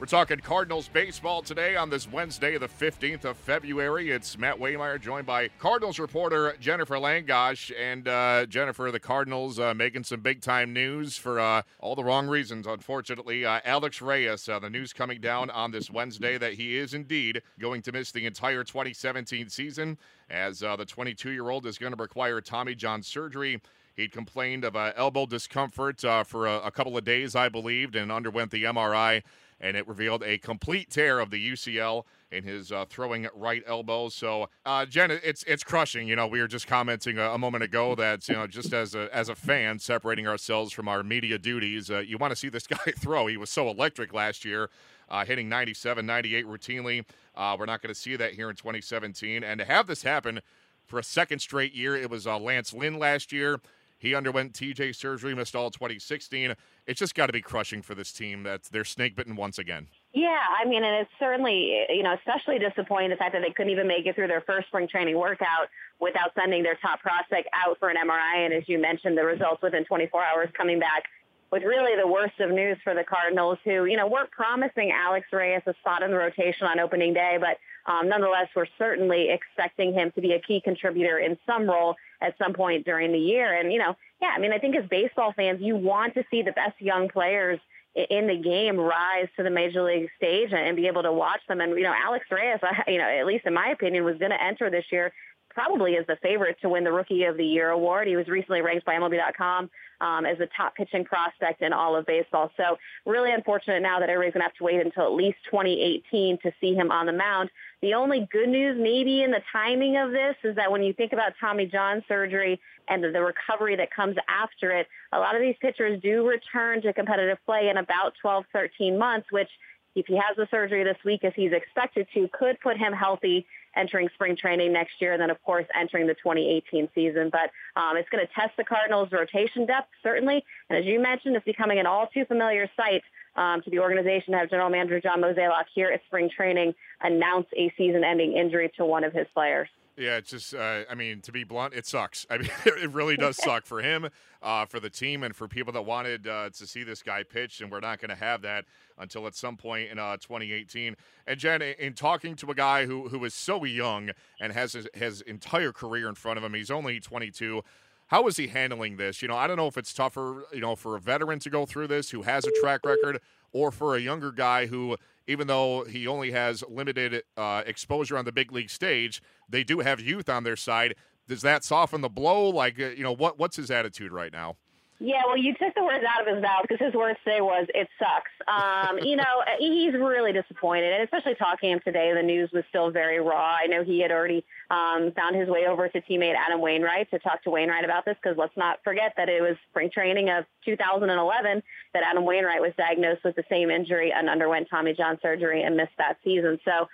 We're talking Cardinals baseball today on this Wednesday, the 15th of February. It's Matt Waymeyer joined by Cardinals reporter Jennifer Langosch. And uh, Jennifer, the Cardinals uh, making some big time news for uh, all the wrong reasons, unfortunately. Uh, Alex Reyes, uh, the news coming down on this Wednesday that he is indeed going to miss the entire 2017 season, as uh, the 22 year old is going to require Tommy John surgery. He'd complained of elbow discomfort for a, a couple of days, I believed, and underwent the MRI and it revealed a complete tear of the UCL in his uh, throwing right elbow. So, uh, Jen, it's it's crushing. You know, we were just commenting a, a, moment ago that you know, just as a as a fan, separating ourselves from our media duties, uh, you want to see this guy throw. He was so electric last year. Uh, hitting 97, 98 routinely. Uh, we're not going to see that here in 2017. And to have this happen for a second straight year, it was uh, Lance Lynn last year. He underwent TJ surgery, missed all 2016. It's just got to be crushing for this team that they're snake bitten once again. Yeah, I mean, and it's certainly, you know, especially disappointing the fact that they couldn't even make it through their first spring training workout without sending their top prospect out for an MRI. And as you mentioned, the results within 24 hours coming back with really the worst of news for the Cardinals, who, you know, weren't promising Alex Reyes a spot in the rotation on opening day, but um, nonetheless, we're certainly expecting him to be a key contributor in some role at some point during the year. And, you know, yeah, I mean, I think as baseball fans, you want to see the best young players in the game rise to the major league stage and be able to watch them. And, you know, Alex Reyes, you know, at least in my opinion, was going to enter this year probably is the favorite to win the Rookie of the Year award. He was recently ranked by MLB.com um, as the top pitching prospect in all of baseball. So really unfortunate now that everybody's going to have to wait until at least 2018 to see him on the mound. The only good news maybe in the timing of this is that when you think about Tommy John surgery and the, the recovery that comes after it, a lot of these pitchers do return to competitive play in about 12, 13 months, which if he has the surgery this week as he's expected to, could put him healthy entering spring training next year, and then of course entering the 2018 season. But um, it's going to test the Cardinals' rotation depth certainly, and as you mentioned, it's becoming an all too familiar sight um, to the organization to have General Manager John Mozeliak here at spring training announce a season-ending injury to one of his players. Yeah, it's just, uh, I mean, to be blunt, it sucks. I mean, it really does suck for him, uh, for the team, and for people that wanted uh, to see this guy pitch, and we're not going to have that until at some point in uh, 2018. And Jen, in talking to a guy who who is so young and has his, his entire career in front of him, he's only 22. How is he handling this? You know, I don't know if it's tougher, you know, for a veteran to go through this who has a track record, or for a younger guy who, even though he only has limited uh, exposure on the big league stage, they do have youth on their side. Does that soften the blow? Like, uh, you know, what what's his attitude right now? Yeah, well, you took the words out of his mouth because his words today was "it sucks." Um, you know, he's really disappointed, and especially talking to him today, the news was still very raw. I know he had already um, found his way over to teammate Adam Wainwright to talk to Wainwright about this because let's not forget that it was spring training of 2011 that Adam Wainwright was diagnosed with the same injury and underwent Tommy John surgery and missed that season. So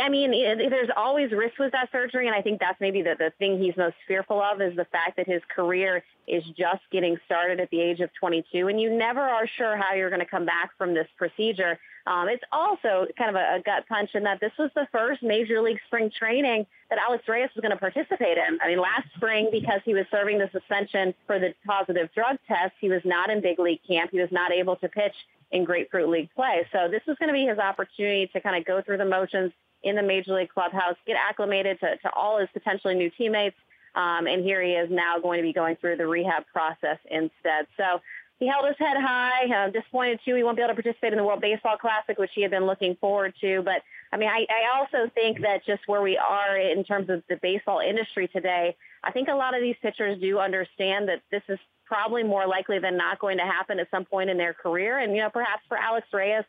I mean, there's always risk with that surgery, and I think that's maybe the, the thing he's most fearful of is the fact that his career is just getting started at the age of 22, and you never are sure how you're going to come back from this procedure. Um, it's also kind of a, a gut punch in that this was the first major league spring training that Alex Reyes was going to participate in. I mean, last spring, because he was serving the suspension for the positive drug test, he was not in big league camp. He was not able to pitch in Grapefruit League play. So this was going to be his opportunity to kind of go through the motions, in the Major League clubhouse, get acclimated to, to all his potentially new teammates. Um, and here he is now going to be going through the rehab process instead. So he held his head high. Uh, disappointed too, he won't be able to participate in the World Baseball Classic, which he had been looking forward to. But I mean, I, I also think that just where we are in terms of the baseball industry today, I think a lot of these pitchers do understand that this is probably more likely than not going to happen at some point in their career. And you know, perhaps for Alex Reyes,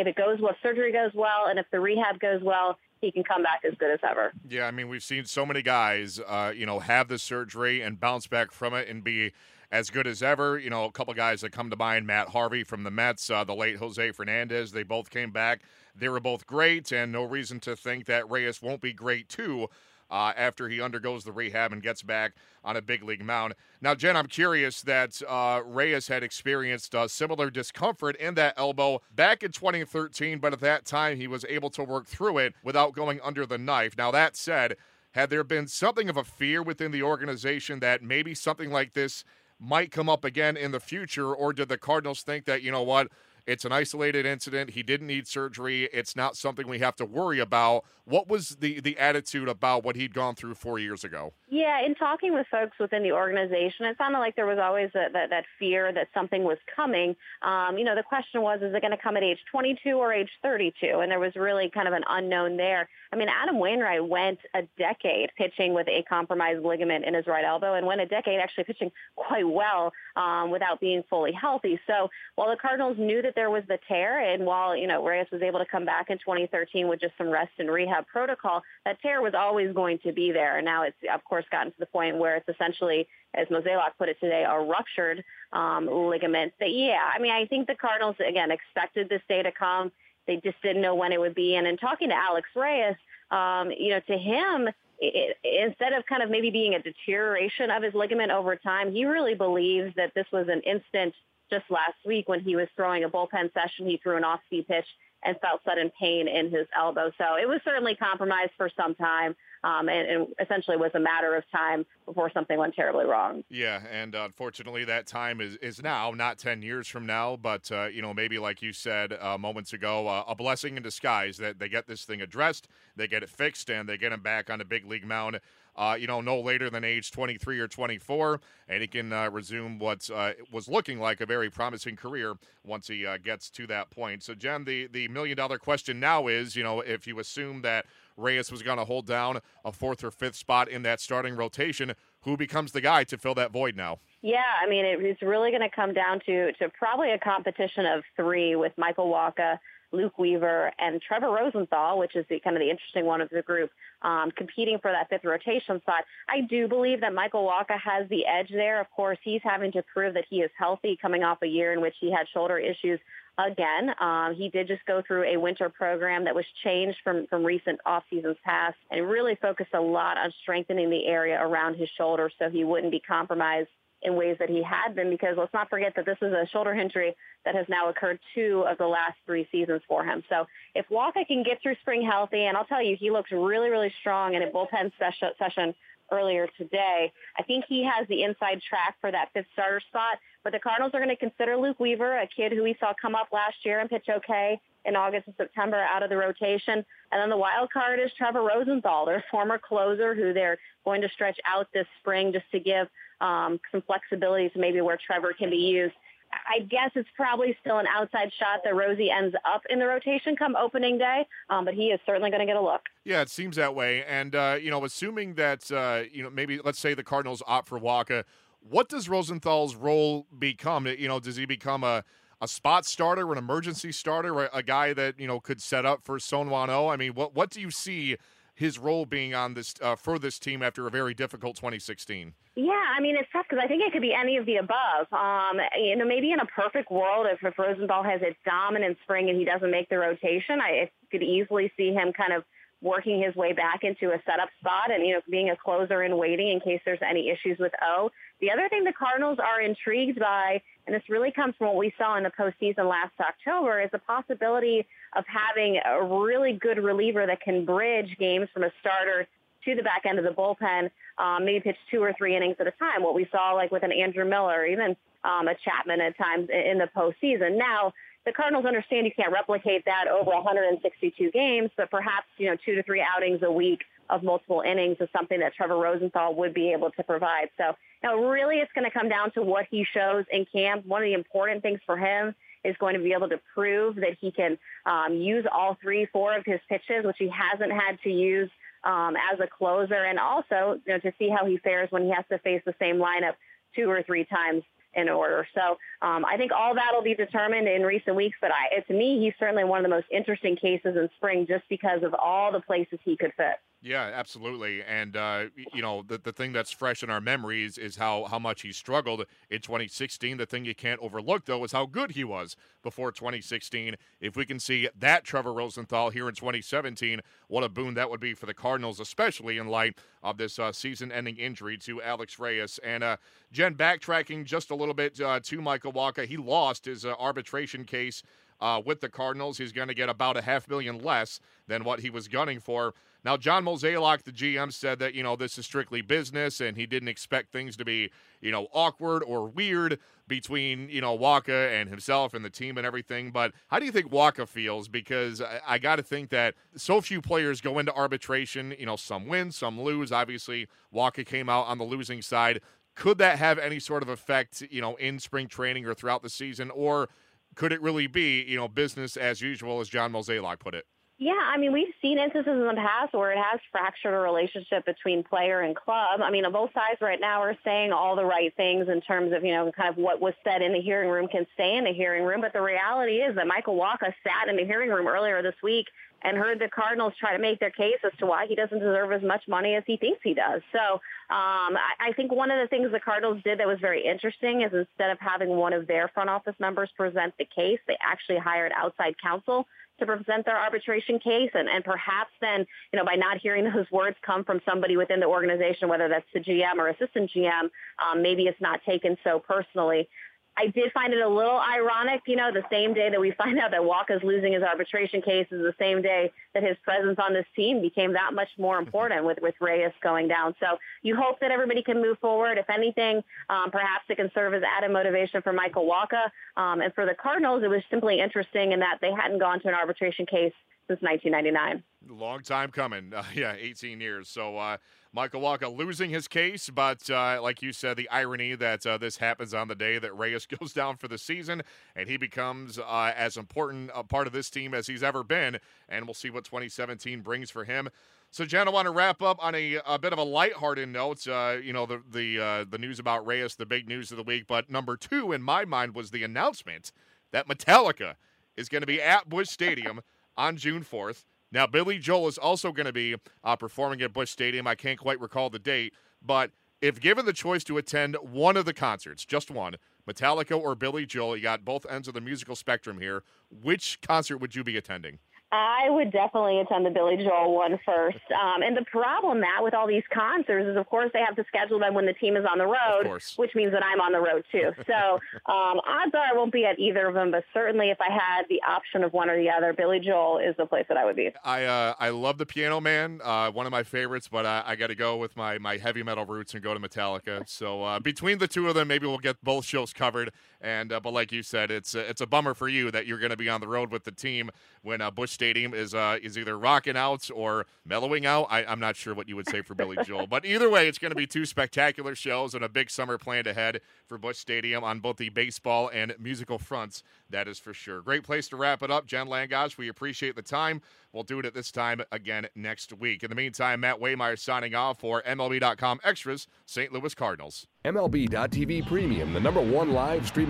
if it goes well, if surgery goes well, and if the rehab goes well, he can come back as good as ever. Yeah, I mean, we've seen so many guys, uh, you know, have the surgery and bounce back from it and be as good as ever. You know, a couple guys that come to mind, Matt Harvey from the Mets, uh, the late Jose Fernandez, they both came back. They were both great, and no reason to think that Reyes won't be great too. Uh, after he undergoes the rehab and gets back on a big league mound. Now, Jen, I'm curious that uh, Reyes had experienced uh, similar discomfort in that elbow back in 2013, but at that time he was able to work through it without going under the knife. Now, that said, had there been something of a fear within the organization that maybe something like this might come up again in the future, or did the Cardinals think that, you know what, it's an isolated incident. He didn't need surgery. It's not something we have to worry about. What was the the attitude about what he'd gone through four years ago? Yeah, in talking with folks within the organization, it sounded like there was always a, that, that fear that something was coming. Um, you know, the question was, is it going to come at age 22 or age 32? And there was really kind of an unknown there. I mean, Adam Wainwright went a decade pitching with a compromised ligament in his right elbow and went a decade actually pitching quite well um, without being fully healthy. So while the Cardinals knew that there was the tear, and while, you know, Reyes was able to come back in 2013 with just some rest and rehab protocol, that tear was always going to be there. And now it's, of course, gotten to the point where it's essentially, as Mozeliak put it today, a ruptured um, ligament. But yeah, I mean, I think the Cardinals, again, expected this day to come. They just didn't know when it would be. And in talking to Alex Reyes, um, you know, to him, it, instead of kind of maybe being a deterioration of his ligament over time, he really believes that this was an instant just last week when he was throwing a bullpen session. He threw an off-speed pitch and felt sudden pain in his elbow. So it was certainly compromised for some time um, and, and, essentially was a matter of time before something went terribly wrong. Yeah, and uh, unfortunately, that time is, is now, not 10 years from now, but, uh, you know, maybe like you said uh, moments ago, uh, a blessing in disguise that they get this thing addressed, they get it fixed, and they get him back on a big league mound. Uh, you know, no later than age 23 or 24, and he can uh, resume what uh, was looking like a very promising career once he uh, gets to that point. So, Jen, the, the million dollar question now is, you know, if you assume that Reyes was going to hold down a fourth or fifth spot in that starting rotation. Who becomes the guy to fill that void now? Yeah, I mean, it's really going to come down to to probably a competition of three with Michael Wacha, Luke Weaver, and Trevor Rosenthal, which is the kind of the interesting one of the group, um, competing for that fifth rotation spot. I do believe that Michael Wacha has the edge there. Of course, he's having to prove that he is healthy coming off a year in which he had shoulder issues again. Um, he did just go through a winter program that was changed from, from recent off seasons past and really focused a lot on strengthening the area around his shoulder so he wouldn't be compromised in ways that he had been because let's not forget that this is a shoulder injury that has now occurred two of the last three seasons for him. So if Wacha can get through spring healthy, and I'll tell you, he looks really, really strong in a bullpen session earlier today. I think he has the inside track for that fifth starter spot, but the Cardinals are going to consider Luke Weaver, a kid who we saw come up last year and pitch okay in August and September out of the rotation. And then the wild card is Trevor Rosenthal, their former closer who they're going to stretch out this spring just to give um, some flexibility to maybe where Trevor can be used. I guess it's probably still an outside shot that Rosie ends up in the rotation come opening day, um, but he is certainly going to get a look. Yeah, it seems that way. And, uh, you know, assuming that, uh, you know, maybe let's say the Cardinals opt for Wacha, what does Rosenthal's role become? You know, does he become a, a spot starter an emergency starter, or a guy that, you know, could set up for Seung-Hwan Oh? I mean, what, what do you see his role being on this uh, for this team after a very difficult 2016? Yeah, I mean it's tough because I think it could be any of the above. Um, you know, maybe in a perfect world, if, if Rosenthal has a dominant spring and he doesn't make the rotation, I, I could easily see him kind of working his way back into a setup spot and, you know, being a closer and waiting in case there's any issues with O. The other thing the Cardinals are intrigued by, and this really comes from what we saw in the postseason last October, is the possibility of having a really good reliever that can bridge games from a starter to the back end of the bullpen, um, maybe pitch two or three innings at a time. What we saw like with an Andrew Miller, even um, a Chapman at times in the postseason. Now, the Cardinals understand you can't replicate that over 162 games, but perhaps, you know, two to three outings a week of multiple innings is something that Trevor Rosenthal would be able to provide. So now really it's going to come down to what he shows in camp. One of the important things for him is going to be able to prove that he can um, use all three, four of his pitches, which he hasn't had to use um, as a closer, and also you know, to see how he fares when he has to face the same lineup two or three times in order. So um, I think all that will be determined in recent weeks. But I, to me, he's certainly one of the most interesting cases in spring just because of all the places he could fit. Yeah, absolutely. And uh, you know, the the thing that's fresh in our memories is how how much he struggled in 2016. The thing you can't overlook though is how good he was before 2016. If we can see that Trevor Rosenthal here in 2017, what a boon that would be for the Cardinals, especially in light of this uh, season-ending injury to Alex Reyes. And uh, Jen, backtracking just a little bit uh, to Michael Wacha, he lost his uh, arbitration case uh, with the Cardinals. He's going to get about a half million less than what he was gunning for. Now, John Mozeliak, the GM, said that, you know, this is strictly business and he didn't expect things to be, you know, awkward or weird between, you know, Wacha and himself and the team and everything. But how do you think Wacha feels? Because I, I got to think that so few players go into arbitration. You know, some win, some lose. Obviously, Wacha came out on the losing side. Could that have any sort of effect, you know, in spring training or throughout the season? Or could it really be, you know, business as usual, as John Mozeliak put it? Yeah, I mean, we've seen instances in the past where it has fractured a relationship between player and club. I mean, both sides right now are saying all the right things in terms of, you know, kind of what was said in the hearing room can stay in the hearing room. But the reality is that Michael Wacha sat in the hearing room earlier this week and heard the Cardinals try to make their case as to why he doesn't deserve as much money as he thinks he does. So um, I, I think one of the things the Cardinals did that was very interesting is instead of having one of their front office members present the case, they actually hired outside counsel to present their arbitration case and, and perhaps then, you know, by not hearing those words come from somebody within the organization, whether that's the GM or assistant GM, um, maybe it's not taken so personally. I did find it a little ironic, you know, the same day that we find out that Wacha's losing his arbitration case is the same day that his presence on this team became that much more important with, with Reyes going down. So you hope that everybody can move forward. If anything, um, perhaps it can serve as added motivation for Michael Wacha. Um, and for the Cardinals, it was simply interesting in that they hadn't gone to an arbitration case since 1999. Long time coming. Uh, yeah, 18 years. So, uh, Michael Wacha losing his case, but uh, like you said, the irony that uh, this happens on the day that Reyes goes down for the season and he becomes uh, as important a part of this team as he's ever been. And we'll see what 2017 brings for him. So, Jen, I want to wrap up on a, a bit of a lighthearted note. Uh, you know, the the uh, the news about Reyes, the big news of the week. But number two in my mind was the announcement that Metallica is going to be at Busch Stadium on June 4th. Now, Billy Joel is also going to be uh, performing at Busch Stadium. I can't quite recall the date, but if given the choice to attend one of the concerts, just one, Metallica or Billy Joel, you got both ends of the musical spectrum here. Which concert would you be attending? I would definitely attend the Billy Joel one first. Um, and the problem, Matt, with all these concerts is, of course, they have to schedule them when the team is on the road, which means that I'm on the road too. So um, odds are I won't be at either of them, but certainly if I had the option of one or the other, Billy Joel is the place that I would be. I uh, I love the Piano Man, uh, one of my favorites, but I, I got to go with my my heavy metal roots and go to Metallica. So uh, between the two of them, maybe we'll get both shows covered. And uh, but like you said, it's it's a bummer for you that you're going to be on the road with the team when uh, Busch Stadium is uh, is either rocking out or mellowing out. I, am not sure what you would say for Billy Joel, but either way, it's going to be two spectacular shows and a big summer planned ahead for Busch Stadium on both the baseball and musical fronts. That is for sure. Great place to wrap it up, Jen Langosch. We appreciate the time. We'll do it at this time again next week. In the meantime, Matt Waymeyer signing off for MLB.com Extras, St. Louis Cardinals. MLB.tv Premium, the number one live streaming